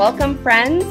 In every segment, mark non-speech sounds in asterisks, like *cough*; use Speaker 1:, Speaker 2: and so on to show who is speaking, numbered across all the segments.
Speaker 1: Welcome, friends,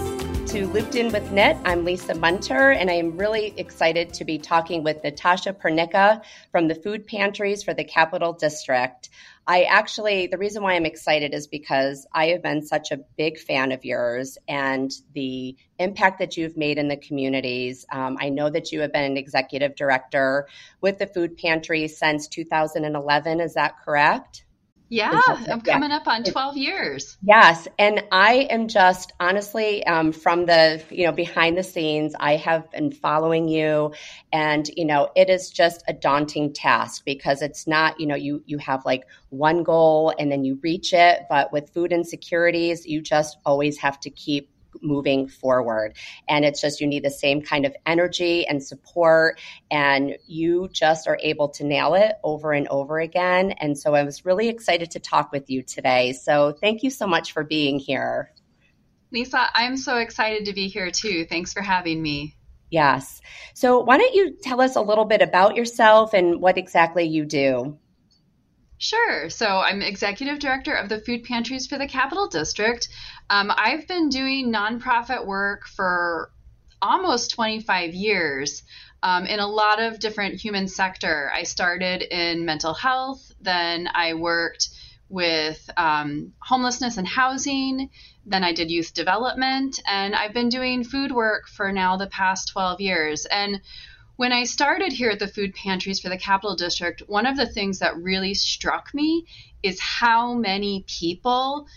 Speaker 1: to Looped In with Knit. I'm Lisa Munter, and I am really excited to be talking with Natasha Pernicka from the Food Pantries for the Capital District. I actually, the reason why I'm excited is because I have been such a big fan of yours and the impact that you've made in the communities. Um, I know that you have been an executive director with the Food Pantry since 2011. Is that correct?
Speaker 2: Yeah, I'm coming yeah. up on 12 years.
Speaker 1: Yes. And I am just honestly um, from the, you know, behind the scenes, I have been following you and, you know, it is just a daunting task because it's not, you know, you, you have like one goal and then you reach it. But with food insecurities, you just always have to keep moving forward. And it's just you need the same kind of energy and support, and you just are able to nail it over and over again. And so I was really excited to talk with you today. So thank you so much for being here.
Speaker 2: Lisa, I'm so excited to be here too. Thanks for having me.
Speaker 1: Yes. So, why don't you tell us a little bit about yourself and what exactly you do?
Speaker 2: Sure. So I'm executive director of the food pantries for the Capital District. Um, I've been doing nonprofit work for almost 25 years um, in a lot of different human sector. I started in mental health, then I worked with um, homelessness and housing. Then I did youth development, and I've been doing food work for now the past 12 years. And when I started here at the food pantries for the Capital District, one of the things that really struck me is how many people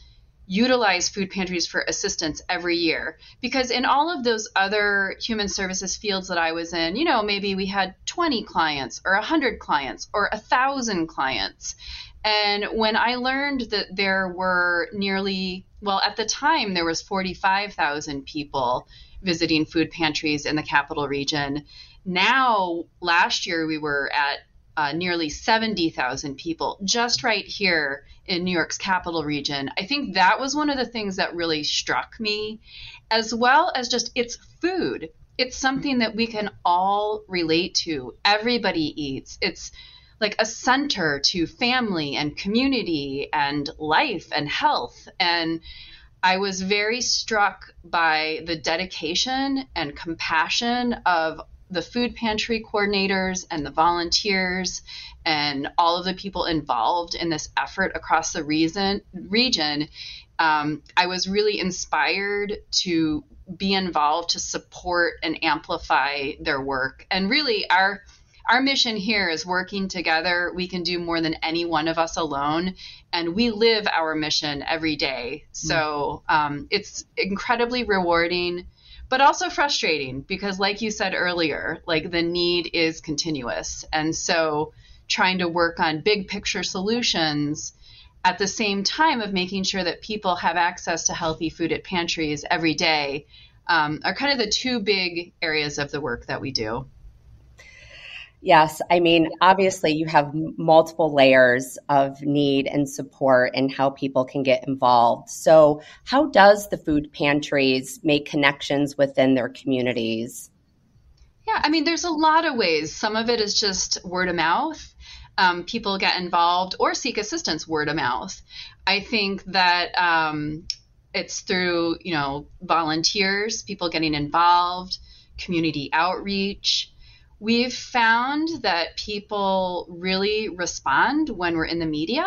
Speaker 2: utilize food pantries for assistance every year. Because in all of those other human services fields that I was in, you know, maybe we had 20 clients or 100 clients or 1,000 clients. And when I learned that there were nearly, well, at the time, there was 45,000 people visiting food pantries in the capital region now, last year we were at uh, nearly 70,000 people just right here in New York's capital region. I think that was one of the things that really struck me, as well as just its food. It's something that we can all relate to. Everybody eats. It's like a center to family and community and life and health. And I was very struck by the dedication and compassion of the food pantry coordinators and the volunteers and all of the people involved in this effort across the reason, region, um, I was really inspired to be involved to support and amplify their work. And really, our our mission here is working together. We can do more than any one of us alone, and we live our mission every day. So um, it's incredibly rewarding but also frustrating because like you said earlier like the need is continuous. And so trying to work on big picture solutions at the same time of making sure that people have access to healthy food at pantries every day um, are kind of the two big areas of the work that we do
Speaker 1: Yes, I mean, obviously, you have multiple layers of need and support and how people can get involved. So, how does the food pantries make connections within their communities?
Speaker 2: Yeah, I mean, there's a lot of ways. Some of it is just word of mouth. Um, people get involved or seek assistance word of mouth. I think that um, it's through, you know, volunteers, people getting involved, community outreach We've found that people really respond when we're in the media.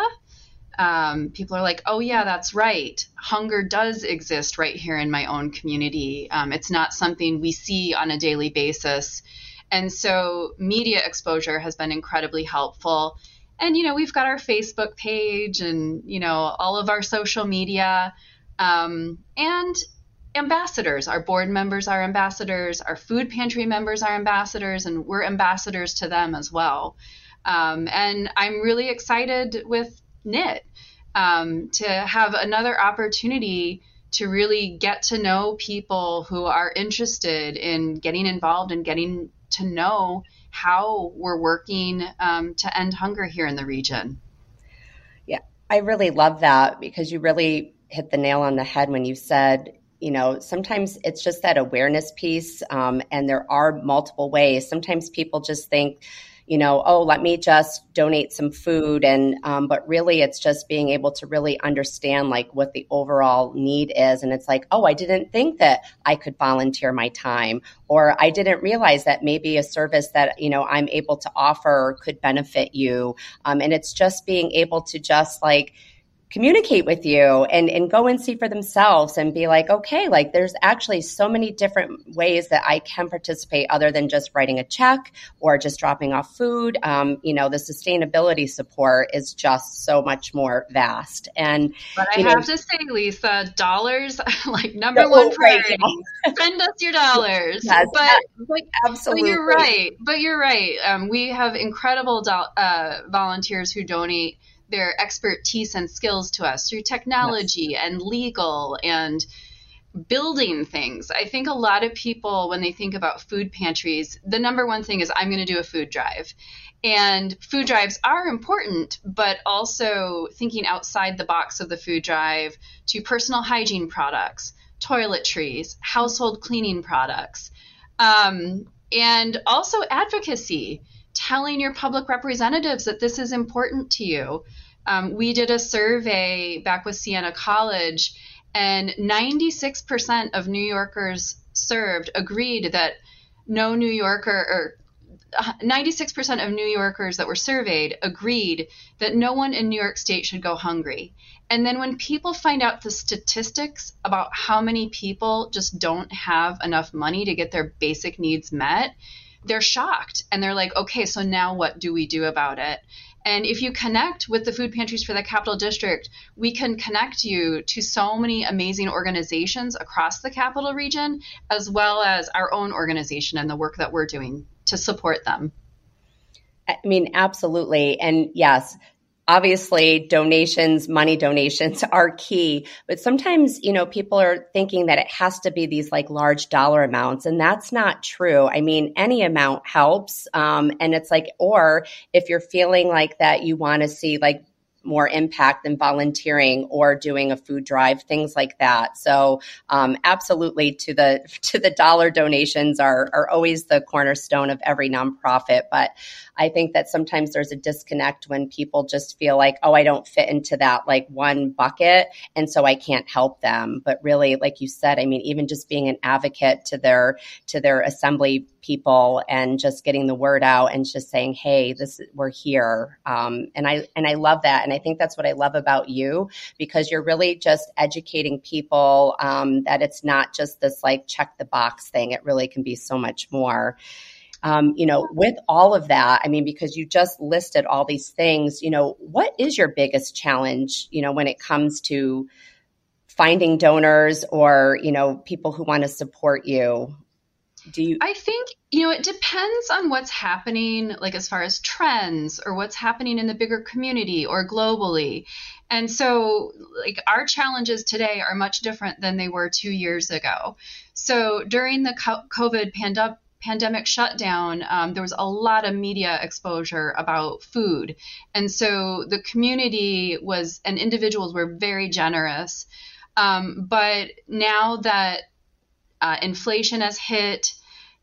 Speaker 2: Um, people are like, oh, yeah, that's right. Hunger does exist right here in my own community. Um, it's not something we see on a daily basis. And so media exposure has been incredibly helpful. And, you know, we've got our Facebook page and, you know, all of our social media. Um, and ambassadors. Our board members are ambassadors, our food pantry members are ambassadors, and we're ambassadors to them as well. Um, and I'm really excited with KNIT um, to have another opportunity to really get to know people who are interested in getting involved and getting to know how we're working um, to end hunger here in the region.
Speaker 1: Yeah, I really love that because you really hit the nail on the head when you said you know, sometimes it's just that awareness piece, um, and there are multiple ways. Sometimes people just think, you know, oh, let me just donate some food. And, um, but really it's just being able to really understand like what the overall need is. And it's like, oh, I didn't think that I could volunteer my time, or I didn't realize that maybe a service that, you know, I'm able to offer could benefit you. Um, and it's just being able to just like, communicate with you and, and go and see for themselves and be like, okay, like there's actually so many different ways that I can participate other than just writing a check or just dropping off food. Um, you know, the sustainability support is just so much more vast. And
Speaker 2: but I have know, to say, Lisa, dollars *laughs* like number one priority. Right Send us your dollars. Yes, but, but, absolutely. But you're right. But you're right. Um, we have incredible do- uh, volunteers who donate their expertise and skills to us through technology yes. and legal and building things. I think a lot of people, when they think about food pantries, the number one thing is I'm going to do a food drive. And food drives are important, but also thinking outside the box of the food drive to personal hygiene products, toiletries, household cleaning products, um, and also advocacy telling your public representatives that this is important to you. Um, we did a survey back with Siena College, and 96% of New Yorkers served agreed that no New Yorker or 96% of New Yorkers that were surveyed agreed that no one in New York State should go hungry. And then when people find out the statistics about how many people just don't have enough money to get their basic needs met, they're shocked and they're like, okay, so now what do we do about it? And if you connect with the food pantries for the Capital District, we can connect you to so many amazing organizations across the capital region, as well as our own organization and the work that we're doing to support them.
Speaker 1: I mean, absolutely. And yes, obviously donations money donations *laughs* are key but sometimes you know people are thinking that it has to be these like large dollar amounts and that's not true i mean any amount helps um, and it's like or if you're feeling like that you want to see like more impact than volunteering or doing a food drive, things like that. So, um, absolutely, to the *laughs* to the dollar donations are are always the cornerstone of every nonprofit. But I think that sometimes there's a disconnect when people just feel like, oh, I don't fit into that like one bucket, and so I can't help them. But really, like you said, I mean, even just being an advocate to their to their assembly people and just getting the word out and just saying, hey, this we're here. Um, and I and I love that, and I think that's what I love about you because you're really just educating people um, that it's not just this like check the box thing. It really can be so much more um, you know, with all of that, I mean, because you just listed all these things, you know, what is your biggest challenge, you know, when it comes to finding donors or, you know, people who want to support you?
Speaker 2: Do you? I think, you know, it depends on what's happening, like as far as trends or what's happening in the bigger community or globally. And so, like, our challenges today are much different than they were two years ago. So, during the COVID pandemic, pandemic shutdown, um, there was a lot of media exposure about food. And so the community was, and individuals were very generous. Um, but now that uh, inflation has hit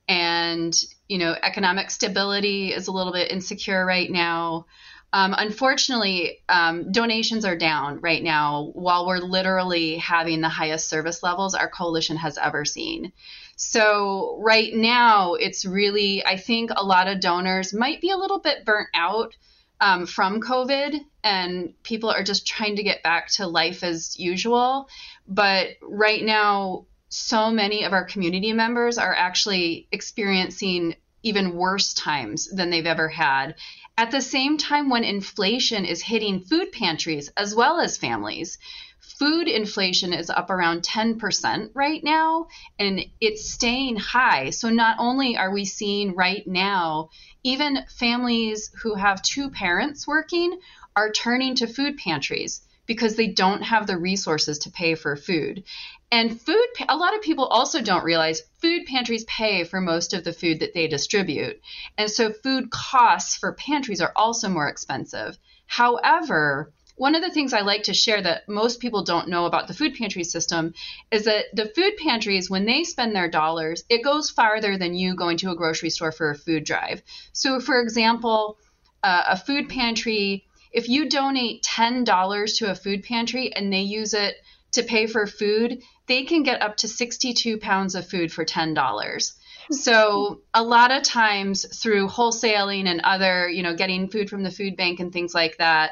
Speaker 2: and, you know, economic stability is a little bit insecure right now, um, unfortunately, um, donations are down right now while we're literally having the highest service levels our coalition has ever seen. So, right now, it's really, I think a lot of donors might be a little bit burnt out um, from COVID, and people are just trying to get back to life as usual. But right now, so many of our community members are actually experiencing even worse times than they've ever had. At the same time, when inflation is hitting food pantries as well as families, food inflation is up around 10% right now, and it's staying high. So, not only are we seeing right now, even families who have two parents working are turning to food pantries because they don't have the resources to pay for food. And food, a lot of people also don't realize food pantries pay for most of the food that they distribute. And so food costs for pantries are also more expensive. However, one of the things I like to share that most people don't know about the food pantry system is that the food pantries, when they spend their dollars, it goes farther than you going to a grocery store for a food drive. So, for example, uh, a food pantry, if you donate $10 to a food pantry and they use it to pay for food, they can get up to 62 pounds of food for $10. So a lot of times through wholesaling and other, you know, getting food from the food bank and things like that,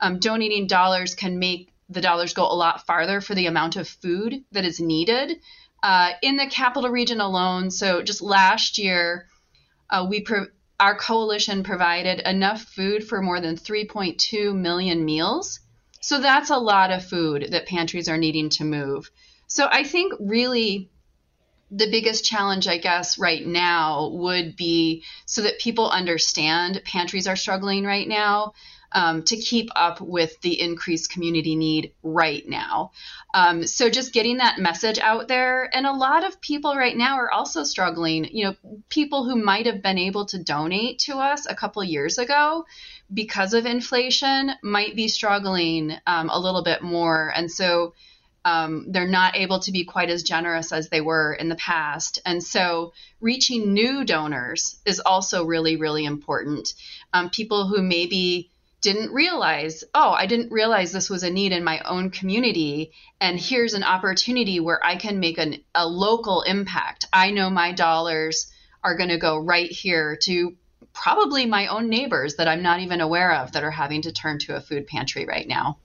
Speaker 2: um, donating dollars can make the dollars go a lot farther for the amount of food that is needed. Uh, in the capital region alone, so just last year, uh, we pro- our coalition provided enough food for more than 3.2 million meals. So that's a lot of food that pantries are needing to move. So I think really the biggest challenge, I guess, right now would be so that people understand pantries are struggling right now um, to keep up with the increased community need right now. Um, so just getting that message out there. And a lot of people right now are also struggling. You know, people who might have been able to donate to us a couple years ago because of inflation might be struggling um, a little bit more. And so um, they're not able to be quite as generous as they were in the past. And so reaching new donors is also really, really important. Um, people who maybe didn't realize, oh, I didn't realize this was a need in my own community. And here's an opportunity where I can make an, a local impact. I know my dollars are going to go right here to probably my own neighbors that I'm not even aware of that are having to turn to a food pantry right now.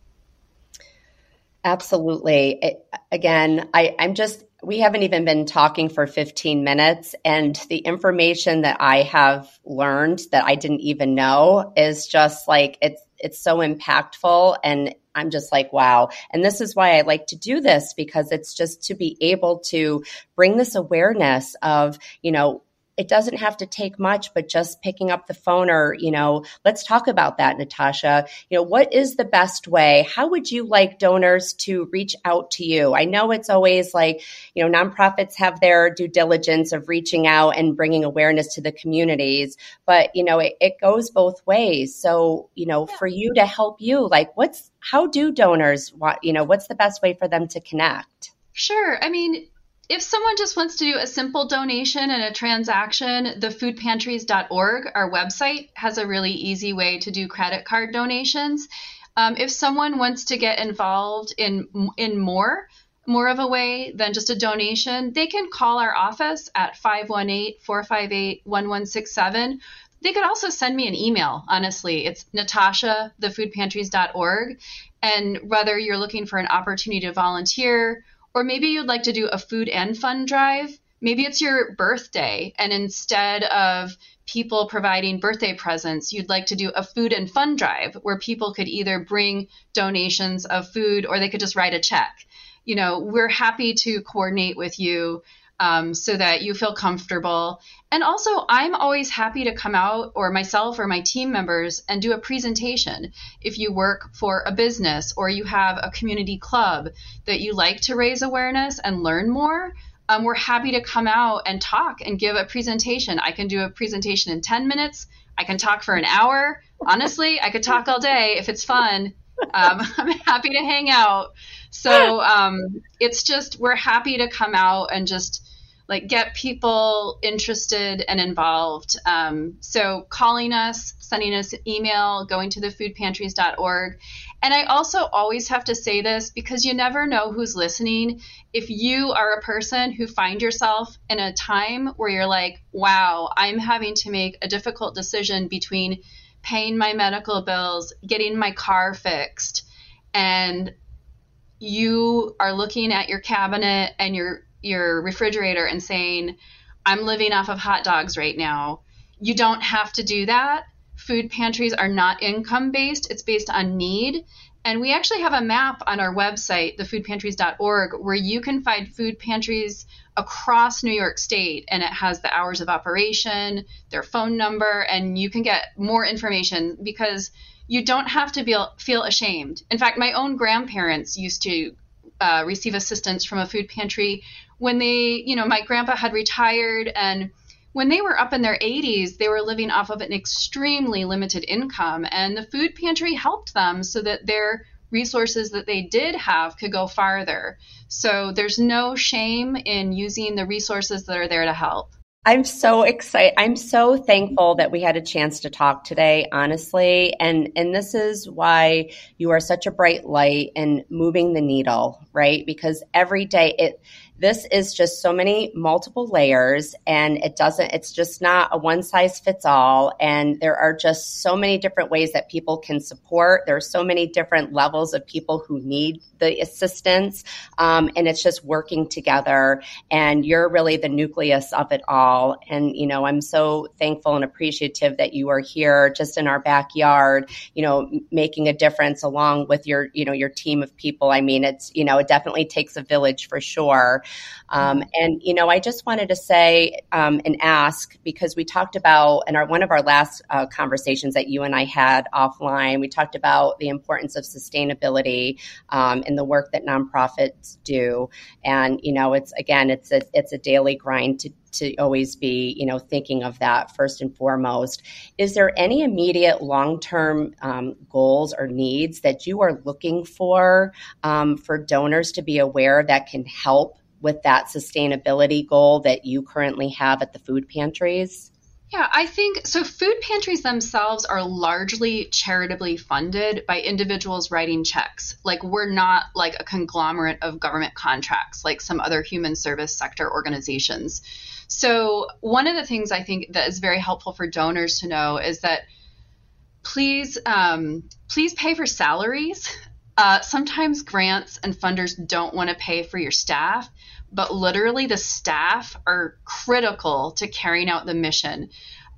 Speaker 1: Absolutely. It, again, I, I'm just we haven't even been talking for 15 minutes and the information that i have learned that i didn't even know is just like it's it's so impactful and i'm just like wow. And this is why i like to do this because it's just to be able to bring this awareness of you know it doesn't have to take much, but just picking up the phone or, you know, let's talk about that, Natasha. You know, what is the best way? How would you like donors to reach out to you? I know it's always like, you know, nonprofits have their due diligence of reaching out and bringing awareness to the communities, but, you know, it, it goes both ways. So, you know, yeah. for you to help you, like, what's, how do donors want, you know, what's the best way for them to connect?
Speaker 2: Sure. I mean, if someone just wants to do a simple donation and a transaction, thefoodpantries.org, our website, has a really easy way to do credit card donations. Um, if someone wants to get involved in in more, more of a way than just a donation, they can call our office at 518-458-1167. They could also send me an email, honestly. It's natasha, thefoodpantries.org. And whether you're looking for an opportunity to volunteer or maybe you'd like to do a food and fun drive. Maybe it's your birthday, and instead of people providing birthday presents, you'd like to do a food and fun drive where people could either bring donations of food or they could just write a check. You know, we're happy to coordinate with you um, so that you feel comfortable. And also, I'm always happy to come out, or myself or my team members, and do a presentation. If you work for a business or you have a community club that you like to raise awareness and learn more, um, we're happy to come out and talk and give a presentation. I can do a presentation in 10 minutes. I can talk for an hour. Honestly, I could talk all day if it's fun. Um, *laughs* I'm happy to hang out. So um, it's just, we're happy to come out and just like get people interested and involved. Um, so calling us, sending us an email, going to thefoodpantries.org. And I also always have to say this because you never know who's listening. If you are a person who find yourself in a time where you're like, wow, I'm having to make a difficult decision between paying my medical bills, getting my car fixed, and you are looking at your cabinet and you're your refrigerator and saying, I'm living off of hot dogs right now. You don't have to do that. Food pantries are not income based, it's based on need. And we actually have a map on our website, thefoodpantries.org, where you can find food pantries across New York State. And it has the hours of operation, their phone number, and you can get more information because you don't have to be, feel ashamed. In fact, my own grandparents used to uh, receive assistance from a food pantry when they, you know, my grandpa had retired and when they were up in their 80s, they were living off of an extremely limited income, and the food pantry helped them so that their resources that they did have could go farther. So there's no shame in using the resources that are there to help.
Speaker 1: I'm so excited. I'm so thankful that we had a chance to talk today, honestly. And and this is why you are such a bright light and moving the needle, right? Because every day it this is just so many multiple layers and it doesn't, it's just not a one size fits all. And there are just so many different ways that people can support. There are so many different levels of people who need the assistance. Um, and it's just working together. And you're really the nucleus of it all. And, you know, I'm so thankful and appreciative that you are here just in our backyard, you know, making a difference along with your, you know, your team of people. I mean, it's, you know, it definitely takes a village for sure. Um, and you know, I just wanted to say um, and ask because we talked about in our one of our last uh, conversations that you and I had offline, we talked about the importance of sustainability um, in the work that nonprofits do. And you know, it's again, it's a it's a daily grind to to always be, you know, thinking of that first and foremost. Is there any immediate long-term um, goals or needs that you are looking for um, for donors to be aware that can help with that sustainability goal that you currently have at the food pantries?
Speaker 2: Yeah, I think so. Food pantries themselves are largely charitably funded by individuals writing checks. Like, we're not like a conglomerate of government contracts like some other human service sector organizations. So, one of the things I think that is very helpful for donors to know is that please, um, please pay for salaries. Uh, sometimes grants and funders don't want to pay for your staff but literally the staff are critical to carrying out the mission.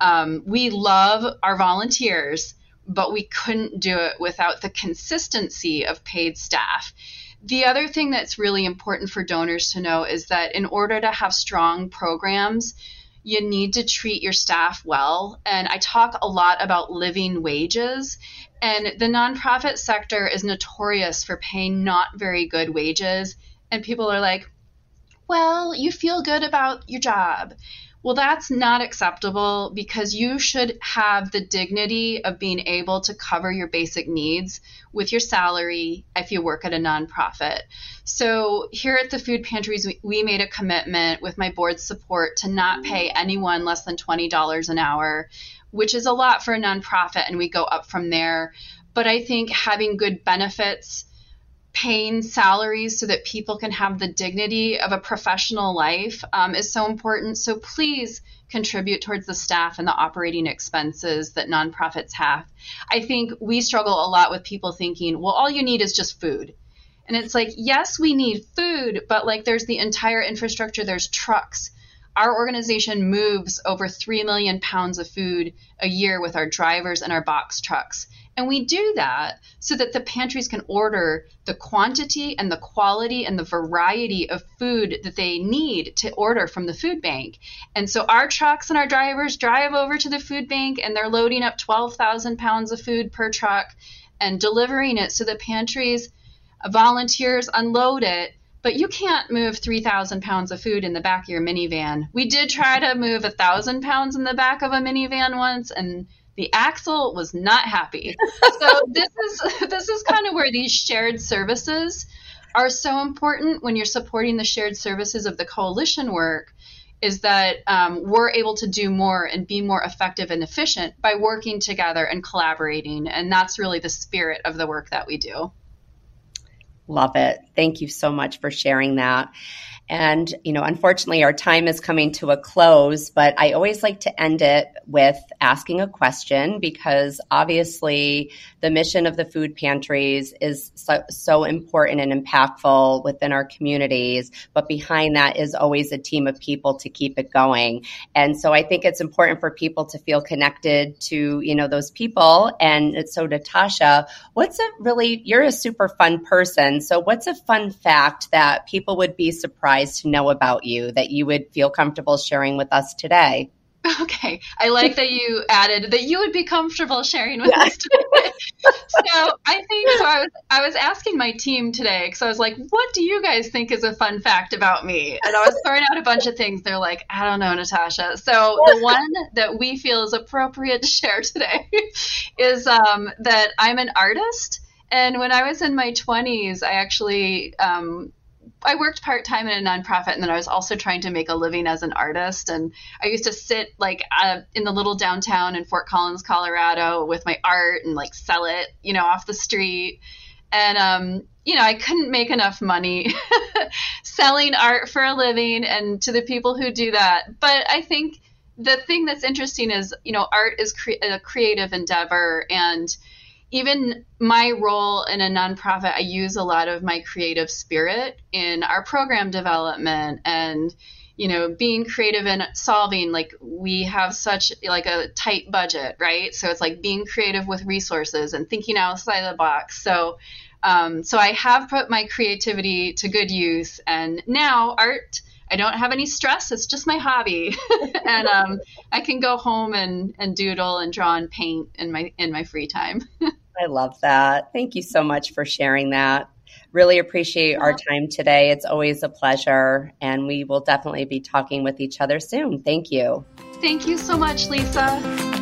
Speaker 2: Um, we love our volunteers, but we couldn't do it without the consistency of paid staff. The other thing that's really important for donors to know is that in order to have strong programs, you need to treat your staff well. And I talk a lot about living wages. And the nonprofit sector is notorious for paying not very good wages. And people are like, well, you feel good about your job. Well, that's not acceptable because you should have the dignity of being able to cover your basic needs with your salary if you work at a nonprofit. So, here at the food pantries, we, made a commitment with my board's support to not pay anyone less than $20 an hour, which is a lot for a nonprofit, and we go up from there. But I think having good benefits, paying salaries so that people can have the dignity of a professional life um, is so important. So please contribute towards the staff and the operating expenses that nonprofits have. I think we struggle a lot with people thinking, well, all you need is just food. And it's like, yes, we need food, but like there's the entire infrastructure, there's trucks. Our organization moves over 3 million pounds of food a year with our drivers and our box trucks. And we do that so that the pantries can order the quantity and the quality and the variety of food that they need to order from the food bank. And so our trucks and our drivers drive over to the food bank and they're loading up 12,000 pounds of food per truck and delivering it so the pantries volunteers unload it but you can't move 3,000 pounds of food in the back of your minivan. We did try to move a thousand pounds in the back of a minivan once, and the axle was not happy. so *laughs* this is *laughs* this is kind of where these shared services are so important when you're supporting the shared services of the coalition work is that um, we're able to do more and be more effective and efficient by working together and collaborating and that's really the spirit of the work that we do
Speaker 1: love it. Thank you so much for sharing that and, you know, unfortunately, our time is coming to a close, but I always like to end it with asking a question because obviously the mission of the food pantries is so, so important and impactful within our communities. But behind that is always a team of people to keep it going. And so I think it's important for people to feel connected to, you know, those people. And so, Natasha, what's a really, you're a super fun person. So, what's a fun fact that people would be surprised? To know about you that you would feel comfortable sharing with us today?
Speaker 2: Okay, I like that you added that you would be comfortable sharing with us today. *laughs* so I think so. I was I was asking my team today because I was like, "What do you guys think is a fun fact about me?" And I was throwing out a bunch of things. They're like, "I don't know, Natasha." So the *laughs* one that we feel is appropriate to share today *laughs* is um, that I'm an artist. And when I was in my 20s, I actually um, I worked part time in a nonprofit, and then I was also trying to make a living as an artist. And I used to sit like uh, in the little downtown in Fort Collins, Colorado, with my art and like sell it, you know, off the street. And um, you know, I couldn't make enough money *laughs* selling art for a living, and to the people who do that. But I think the thing that's interesting is, you know, art is cre- a creative endeavor, and even my role in a nonprofit, I use a lot of my creative spirit in our program development and you know being creative and solving like we have such like a tight budget right? So it's like being creative with resources and thinking outside the box. So um, so i have put my creativity to good use and now art I don't have any stress. It's just my hobby, *laughs* and um, I can go home and, and doodle and draw and paint in my in my free time. *laughs*
Speaker 1: I love that. Thank you so much for sharing that. Really appreciate our time today. It's always a pleasure, and we will definitely be talking with each other soon. Thank you.
Speaker 2: Thank you so much, Lisa.